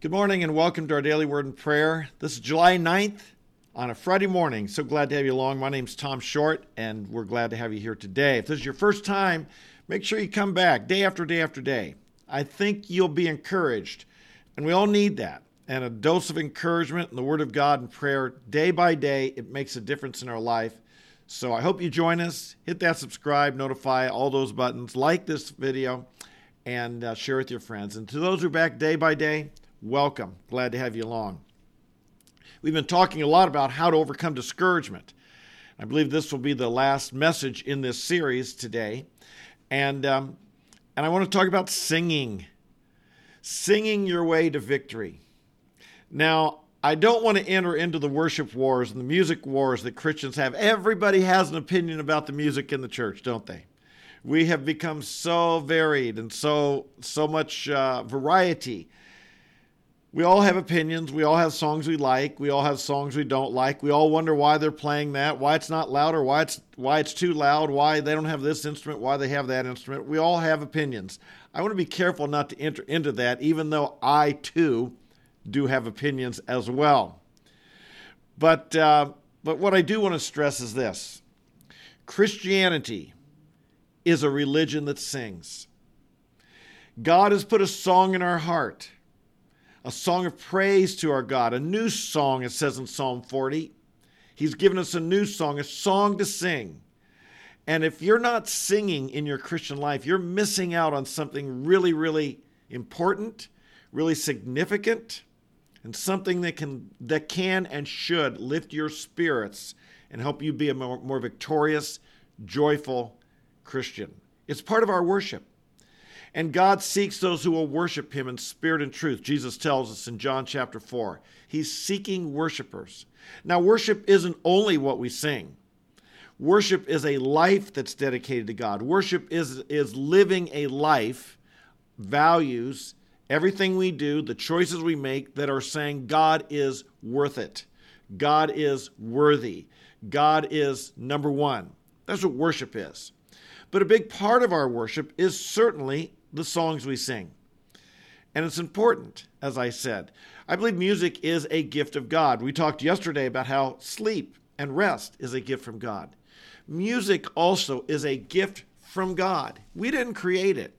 Good morning and welcome to our daily word and prayer. This is July 9th on a Friday morning. So glad to have you along. My name's Tom Short and we're glad to have you here today. If this is your first time, make sure you come back day after day after day. I think you'll be encouraged, and we all need that. And a dose of encouragement in the Word of God and prayer day by day, it makes a difference in our life. So I hope you join us. Hit that subscribe, notify, all those buttons, like this video, and uh, share with your friends. And to those who are back day by day, welcome. Glad to have you along. We've been talking a lot about how to overcome discouragement. I believe this will be the last message in this series today. And, um, and I want to talk about singing, singing your way to victory. Now, I don't want to enter into the worship wars and the music wars that Christians have. Everybody has an opinion about the music in the church, don't they? We have become so varied and so so much uh, variety we all have opinions. We all have songs we like. We all have songs we don't like. We all wonder why they're playing that, why it's not louder, why it's why it's too loud, why they don't have this instrument, why they have that instrument. We all have opinions. I want to be careful not to enter into that, even though I too do have opinions as well. But uh, but what I do want to stress is this: Christianity is a religion that sings. God has put a song in our heart a song of praise to our God, a new song, it says in Psalm 40. He's given us a new song, a song to sing. And if you're not singing in your Christian life, you're missing out on something really, really important, really significant, and something that can that can and should lift your spirits and help you be a more, more victorious, joyful Christian. It's part of our worship. And God seeks those who will worship him in spirit and truth. Jesus tells us in John chapter 4. He's seeking worshipers. Now, worship isn't only what we sing. Worship is a life that's dedicated to God. Worship is, is living a life, values, everything we do, the choices we make that are saying God is worth it. God is worthy. God is number one. That's what worship is. But a big part of our worship is certainly the songs we sing. And it's important, as I said. I believe music is a gift of God. We talked yesterday about how sleep and rest is a gift from God. Music also is a gift from God. We didn't create it,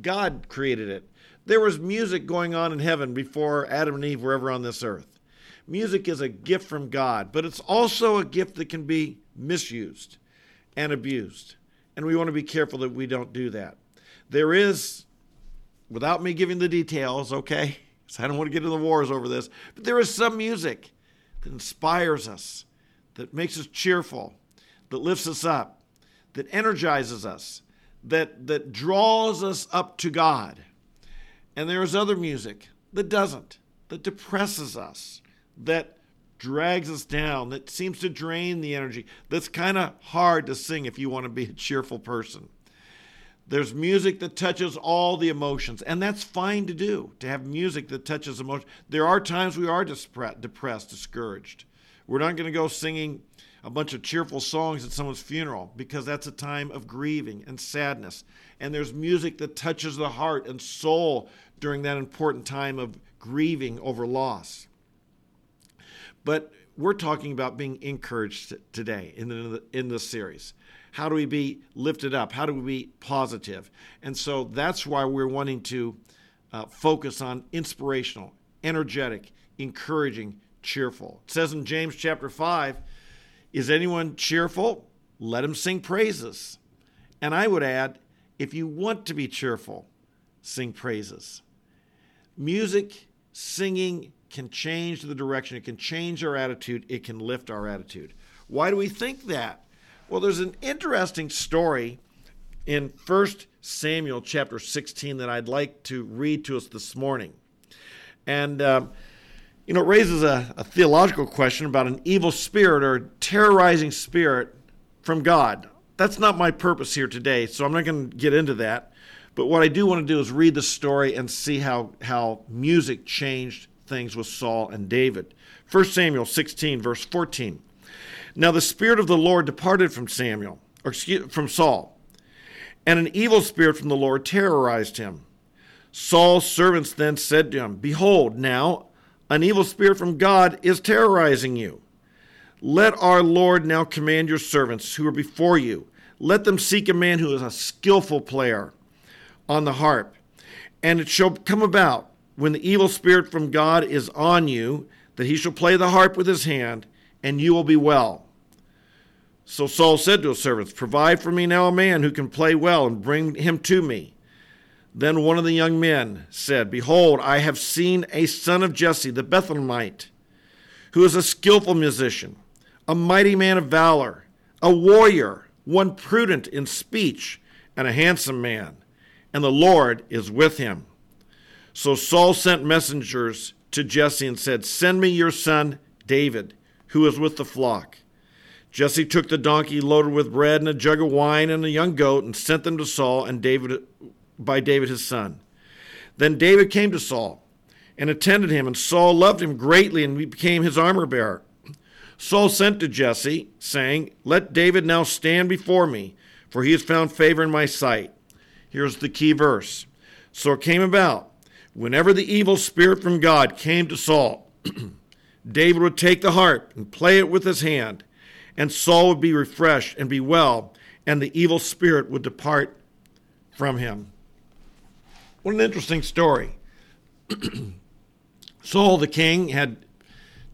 God created it. There was music going on in heaven before Adam and Eve were ever on this earth. Music is a gift from God, but it's also a gift that can be misused and abused. And we want to be careful that we don't do that. There is, without me giving the details, okay, so I don't want to get into the wars over this, but there is some music that inspires us, that makes us cheerful, that lifts us up, that energizes us, that, that draws us up to God. And there is other music that doesn't, that depresses us, that drags us down, that seems to drain the energy, that's kind of hard to sing if you want to be a cheerful person. There's music that touches all the emotions, and that's fine to do, to have music that touches emotion. There are times we are depressed, discouraged. We're not going to go singing a bunch of cheerful songs at someone's funeral because that's a time of grieving and sadness. And there's music that touches the heart and soul during that important time of grieving over loss. But we're talking about being encouraged today in, the, in this series. How do we be lifted up? How do we be positive? And so that's why we're wanting to uh, focus on inspirational, energetic, encouraging, cheerful. It says in James chapter 5 Is anyone cheerful? Let him sing praises. And I would add, if you want to be cheerful, sing praises. Music, singing can change the direction, it can change our attitude, it can lift our attitude. Why do we think that? Well, there's an interesting story in 1 Samuel chapter 16 that I'd like to read to us this morning. And, um, you know, it raises a, a theological question about an evil spirit or terrorizing spirit from God. That's not my purpose here today, so I'm not going to get into that. But what I do want to do is read the story and see how, how music changed things with Saul and David. 1 Samuel 16, verse 14. Now the spirit of the Lord departed from Samuel, or excuse, from Saul, and an evil spirit from the Lord terrorized him. Saul's servants then said to him, Behold, now an evil spirit from God is terrorizing you. Let our Lord now command your servants who are before you. Let them seek a man who is a skillful player on the harp. And it shall come about when the evil spirit from God is on you that he shall play the harp with his hand, and you will be well. So Saul said to his servants, Provide for me now a man who can play well, and bring him to me. Then one of the young men said, Behold, I have seen a son of Jesse, the Bethlehemite, who is a skillful musician, a mighty man of valor, a warrior, one prudent in speech, and a handsome man. And the Lord is with him. So Saul sent messengers to Jesse and said, Send me your son David, who is with the flock. Jesse took the donkey loaded with bread and a jug of wine and a young goat and sent them to Saul and David by David his son. Then David came to Saul and attended him, and Saul loved him greatly and became his armor bearer. Saul sent to Jesse, saying, Let David now stand before me, for he has found favor in my sight. Here's the key verse. So it came about, whenever the evil spirit from God came to Saul, David would take the harp and play it with his hand, and Saul would be refreshed and be well, and the evil spirit would depart from him. What an interesting story. Saul the king had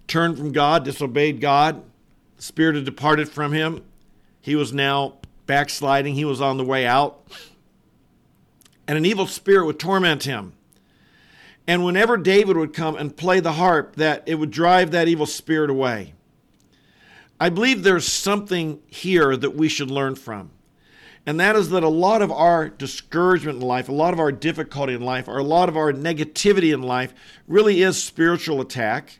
turned from God, disobeyed God. The spirit had departed from him. He was now backsliding. He was on the way out. And an evil spirit would torment him. And whenever David would come and play the harp, that it would drive that evil spirit away. I believe there's something here that we should learn from. And that is that a lot of our discouragement in life, a lot of our difficulty in life, or a lot of our negativity in life really is spiritual attack.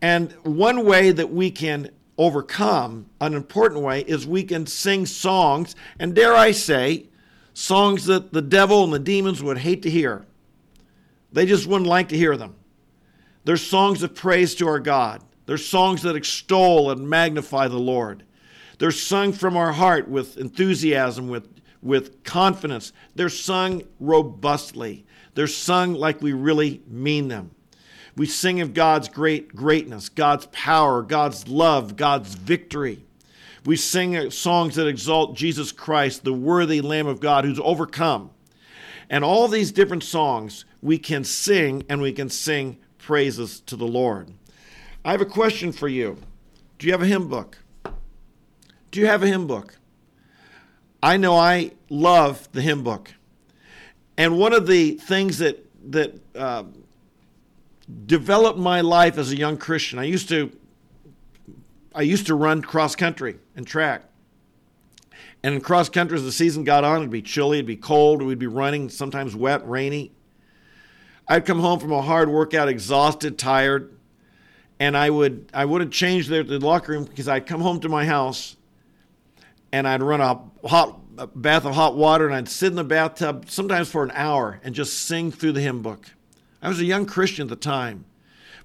And one way that we can overcome, an important way, is we can sing songs, and dare I say, songs that the devil and the demons would hate to hear. They just wouldn't like to hear them. They're songs of praise to our God. They're songs that extol and magnify the Lord. They're sung from our heart with enthusiasm, with, with confidence. They're sung robustly. They're sung like we really mean them. We sing of God's great greatness, God's power, God's love, God's victory. We sing songs that exalt Jesus Christ, the worthy Lamb of God who's overcome. And all these different songs we can sing, and we can sing praises to the Lord. I have a question for you. Do you have a hymn book? Do you have a hymn book? I know I love the hymn book. And one of the things that, that uh, developed my life as a young Christian, I used to, I used to run cross country and track. And in cross country, as the season got on, it'd be chilly, it'd be cold, we'd be running, sometimes wet, rainy. I'd come home from a hard workout, exhausted, tired, and I would I would have changed there at the locker room because I'd come home to my house and I'd run a hot a bath of hot water and I'd sit in the bathtub sometimes for an hour and just sing through the hymn book. I was a young Christian at the time,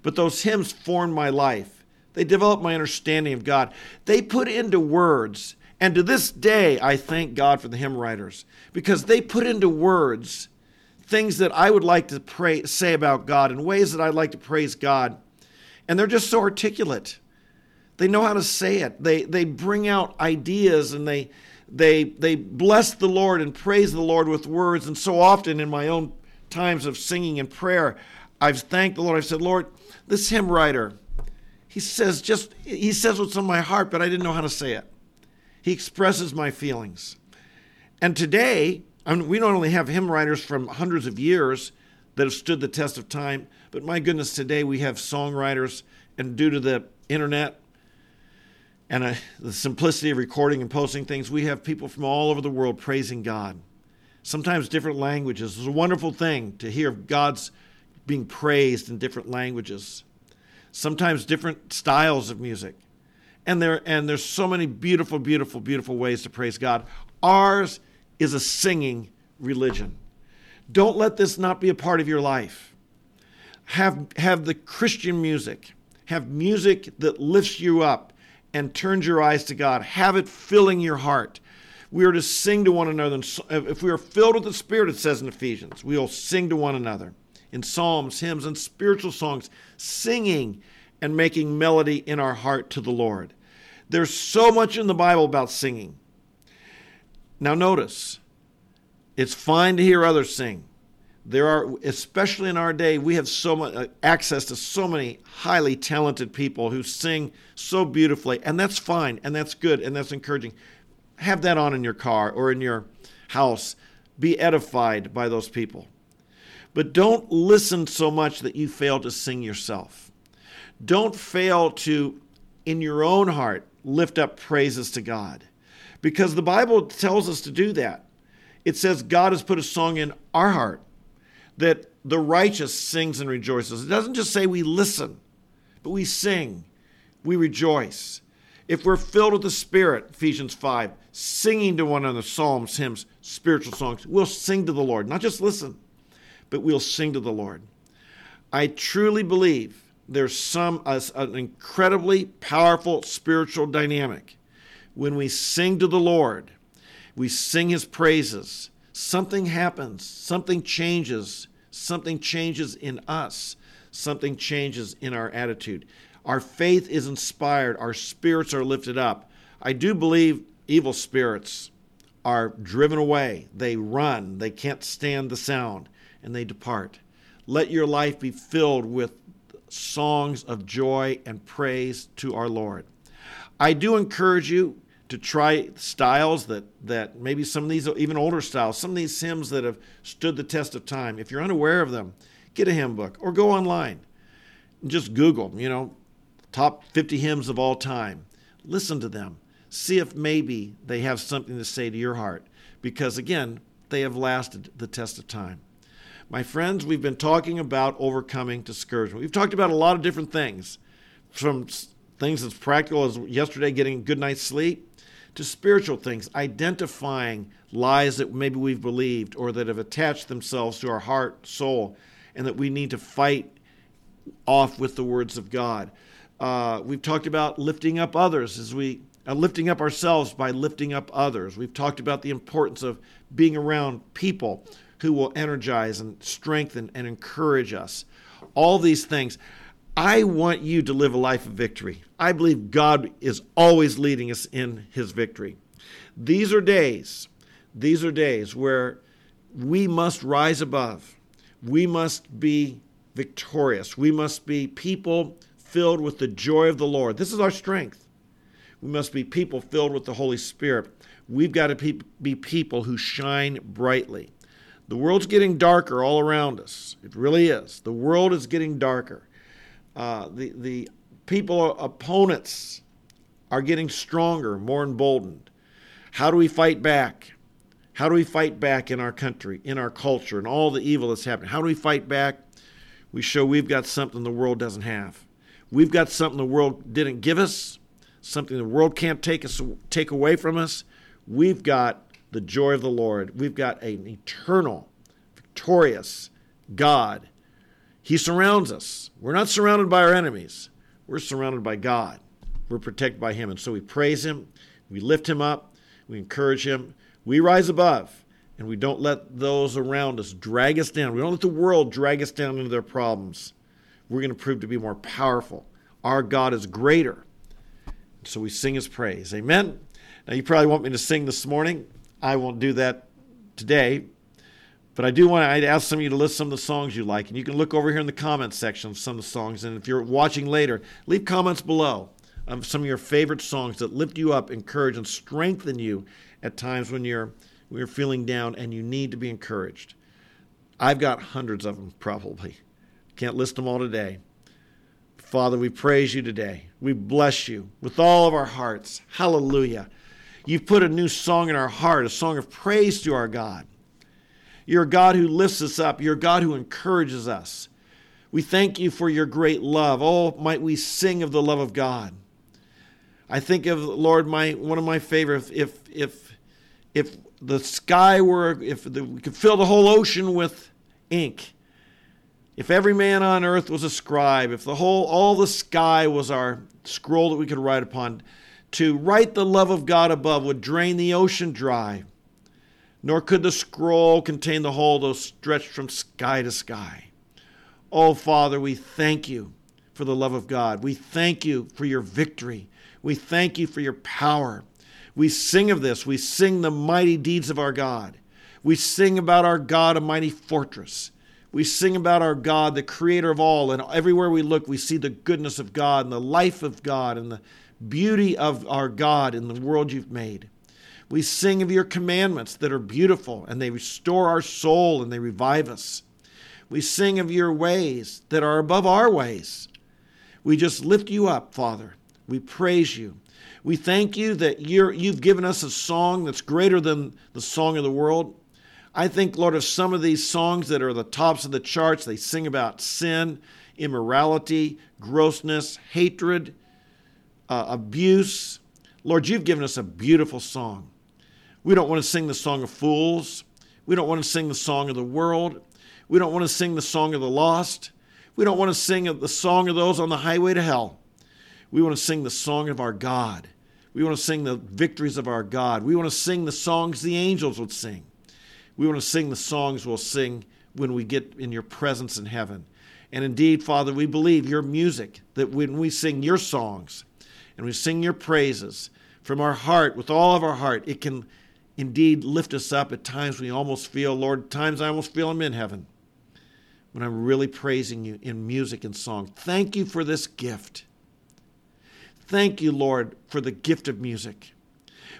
but those hymns formed my life. They developed my understanding of God. They put into words, and to this day, I thank God for the hymn writers because they put into words things that I would like to pray, say about God in ways that I'd like to praise God. And they're just so articulate. They know how to say it. They they bring out ideas and they they they bless the Lord and praise the Lord with words. And so often in my own times of singing and prayer, I've thanked the Lord. I've said, Lord, this hymn writer, he says just he says what's on my heart, but I didn't know how to say it. He expresses my feelings. And today, I mean, we not only have hymn writers from hundreds of years that have stood the test of time, but my goodness, today we have songwriters, and due to the internet, and uh, the simplicity of recording and posting things, we have people from all over the world praising God. Sometimes different languages. It's a wonderful thing to hear God's being praised in different languages. Sometimes different styles of music. And there and there's so many beautiful, beautiful, beautiful ways to praise God. Ours is a singing religion. Don't let this not be a part of your life. Have have the Christian music. Have music that lifts you up and turns your eyes to God. Have it filling your heart. We are to sing to one another. If we are filled with the Spirit, it says in Ephesians, we will sing to one another in psalms, hymns, and spiritual songs, singing and making melody in our heart to the Lord. There's so much in the Bible about singing. Now, notice, it's fine to hear others sing. There are, especially in our day, we have so much uh, access to so many highly talented people who sing so beautifully, and that's fine, and that's good, and that's encouraging. Have that on in your car or in your house. Be edified by those people. But don't listen so much that you fail to sing yourself. Don't fail to, in your own heart, lift up praises to God. Because the Bible tells us to do that. It says God has put a song in our heart that the righteous sings and rejoices. It doesn't just say we listen, but we sing, we rejoice. If we're filled with the Spirit, Ephesians 5, singing to one another, psalms, hymns, spiritual songs, we'll sing to the Lord. Not just listen, but we'll sing to the Lord. I truly believe there's some uh, an incredibly powerful spiritual dynamic when we sing to the Lord, we sing his praises, something happens, something changes, something changes in us, something changes in our attitude. Our faith is inspired, our spirits are lifted up. I do believe evil spirits are driven away, they run, they can't stand the sound, and they depart. Let your life be filled with songs of joy and praise to our Lord. I do encourage you to try styles that, that maybe some of these, even older styles, some of these hymns that have stood the test of time. If you're unaware of them, get a hymn book or go online. And just Google, you know, top 50 hymns of all time. Listen to them. See if maybe they have something to say to your heart. Because again, they have lasted the test of time. My friends, we've been talking about overcoming discouragement. We've talked about a lot of different things, from things as practical as yesterday getting a good night's sleep to spiritual things, identifying lies that maybe we've believed or that have attached themselves to our heart, soul, and that we need to fight off with the words of God. Uh, we've talked about lifting up others as we uh, lifting up ourselves by lifting up others. We've talked about the importance of being around people who will energize and strengthen and encourage us. All these things. I want you to live a life of victory. I believe God is always leading us in his victory. These are days, these are days where we must rise above. We must be victorious. We must be people filled with the joy of the Lord. This is our strength. We must be people filled with the Holy Spirit. We've got to be people who shine brightly. The world's getting darker all around us. It really is. The world is getting darker. Uh, the, the people, opponents, are getting stronger, more emboldened. How do we fight back? How do we fight back in our country, in our culture, and all the evil that's happening? How do we fight back? We show we've got something the world doesn't have. We've got something the world didn't give us, something the world can't take us take away from us. We've got the joy of the Lord. We've got an eternal, victorious God. He surrounds us. We're not surrounded by our enemies, we're surrounded by God. We're protected by Him. And so we praise Him, we lift Him up, we encourage Him, we rise above, and we don't let those around us drag us down. We don't let the world drag us down into their problems. We're going to prove to be more powerful. Our God is greater. So we sing His praise. Amen. Now, you probably want me to sing this morning. I won't do that today. But I do want to ask some of you to list some of the songs you like. And you can look over here in the comments section of some of the songs. And if you're watching later, leave comments below of some of your favorite songs that lift you up, encourage, and strengthen you at times when you're, when you're feeling down and you need to be encouraged. I've got hundreds of them probably. Can't list them all today. Father, we praise you today. We bless you with all of our hearts. Hallelujah. You've put a new song in our heart, a song of praise to our God. You're a God who lifts us up. You're a God who encourages us. We thank you for your great love. Oh, might we sing of the love of God. I think of Lord, my one of my favorite. If if if the sky were, if the, we could fill the whole ocean with ink, if every man on earth was a scribe, if the whole all the sky was our scroll that we could write upon, to write the love of God above would drain the ocean dry, nor could the scroll contain the whole, though stretched from sky to sky. Oh, Father, we thank you for the love of God. We thank you for your victory. We thank you for your power. We sing of this. We sing the mighty deeds of our God. We sing about our God, a mighty fortress. We sing about our God, the creator of all. And everywhere we look, we see the goodness of God and the life of God and the beauty of our God in the world you've made. We sing of your commandments that are beautiful and they restore our soul and they revive us. We sing of your ways that are above our ways. We just lift you up, Father. We praise you. We thank you that you're, you've given us a song that's greater than the song of the world. I think, Lord, of some of these songs that are the tops of the charts, they sing about sin, immorality, grossness, hatred, uh, abuse. Lord, you've given us a beautiful song. We don't want to sing the song of fools. We don't want to sing the song of the world. We don't want to sing the song of the lost. We don't want to sing the song of those on the highway to hell. We want to sing the song of our God. We want to sing the victories of our God. We want to sing the songs the angels would sing. We want to sing the songs we'll sing when we get in your presence in heaven. And indeed, Father, we believe your music, that when we sing your songs and we sing your praises from our heart, with all of our heart, it can indeed lift us up. At times we almost feel, Lord, times I almost feel I'm in heaven when I'm really praising you in music and song. Thank you for this gift. Thank you, Lord, for the gift of music.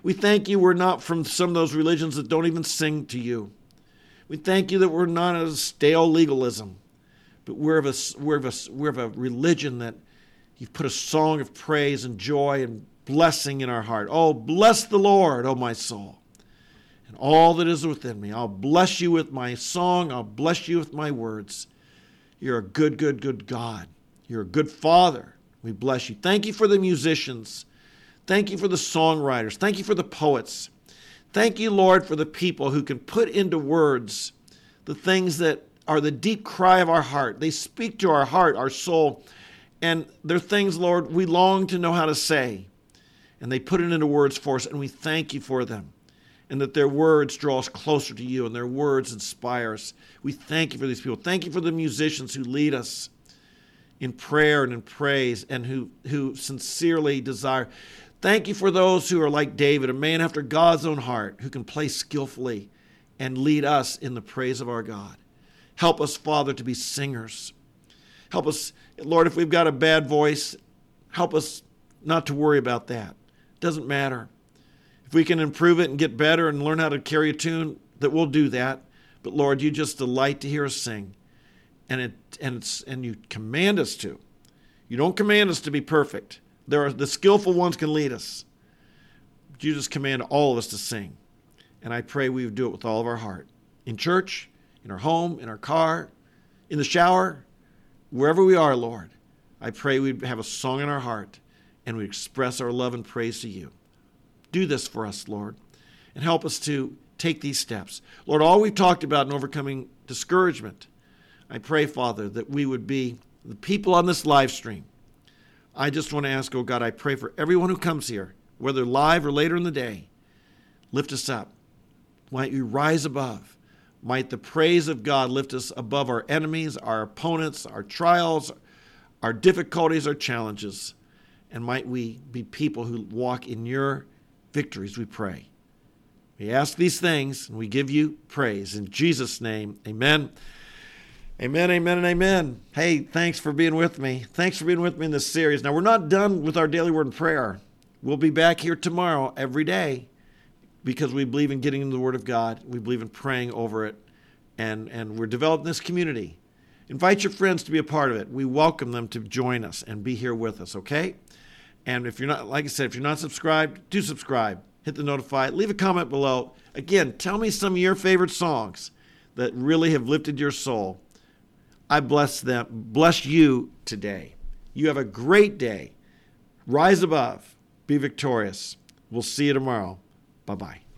We thank you we're not from some of those religions that don't even sing to you. We thank you that we're not a stale legalism, but we're of a, we're of a, we're of a religion that you've put a song of praise and joy and blessing in our heart. Oh, bless the Lord, oh my soul, and all that is within me. I'll bless you with my song, I'll bless you with my words. You're a good, good, good God. You're a good Father. We bless you. Thank you for the musicians. Thank you for the songwriters. Thank you for the poets. Thank you, Lord, for the people who can put into words the things that are the deep cry of our heart. They speak to our heart, our soul, and they're things, Lord, we long to know how to say. And they put it into words for us, and we thank you for them. And that their words draw us closer to you, and their words inspire us. We thank you for these people. Thank you for the musicians who lead us in prayer and in praise and who, who sincerely desire. Thank you for those who are like David, a man after God's own heart, who can play skillfully and lead us in the praise of our God. Help us, Father, to be singers. Help us, Lord, if we've got a bad voice, help us not to worry about that. It doesn't matter. If we can improve it and get better and learn how to carry a tune, that we'll do that. But Lord, you just delight to hear us sing and it and it's and you command us to. You don't command us to be perfect. There are the skillful ones can lead us. But you just command all of us to sing. And I pray we would do it with all of our heart. In church, in our home, in our car, in the shower, wherever we are, Lord. I pray we'd have a song in our heart and we express our love and praise to you. Do this for us, Lord, and help us to take these steps. Lord, all we've talked about in overcoming discouragement, I pray, Father, that we would be the people on this live stream. I just want to ask, oh God, I pray for everyone who comes here, whether live or later in the day, lift us up. Might you rise above. Might the praise of God lift us above our enemies, our opponents, our trials, our difficulties, our challenges. And might we be people who walk in your victories, we pray. We ask these things and we give you praise. In Jesus' name, amen. Amen, amen, and amen. Hey, thanks for being with me. Thanks for being with me in this series. Now, we're not done with our daily word and prayer. We'll be back here tomorrow every day because we believe in getting into the Word of God. We believe in praying over it, and, and we're developing this community. Invite your friends to be a part of it. We welcome them to join us and be here with us, okay? And if you're not, like I said, if you're not subscribed, do subscribe. Hit the notify. Leave a comment below. Again, tell me some of your favorite songs that really have lifted your soul I bless them, bless you today. You have a great day. Rise above, be victorious. We'll see you tomorrow. Bye bye.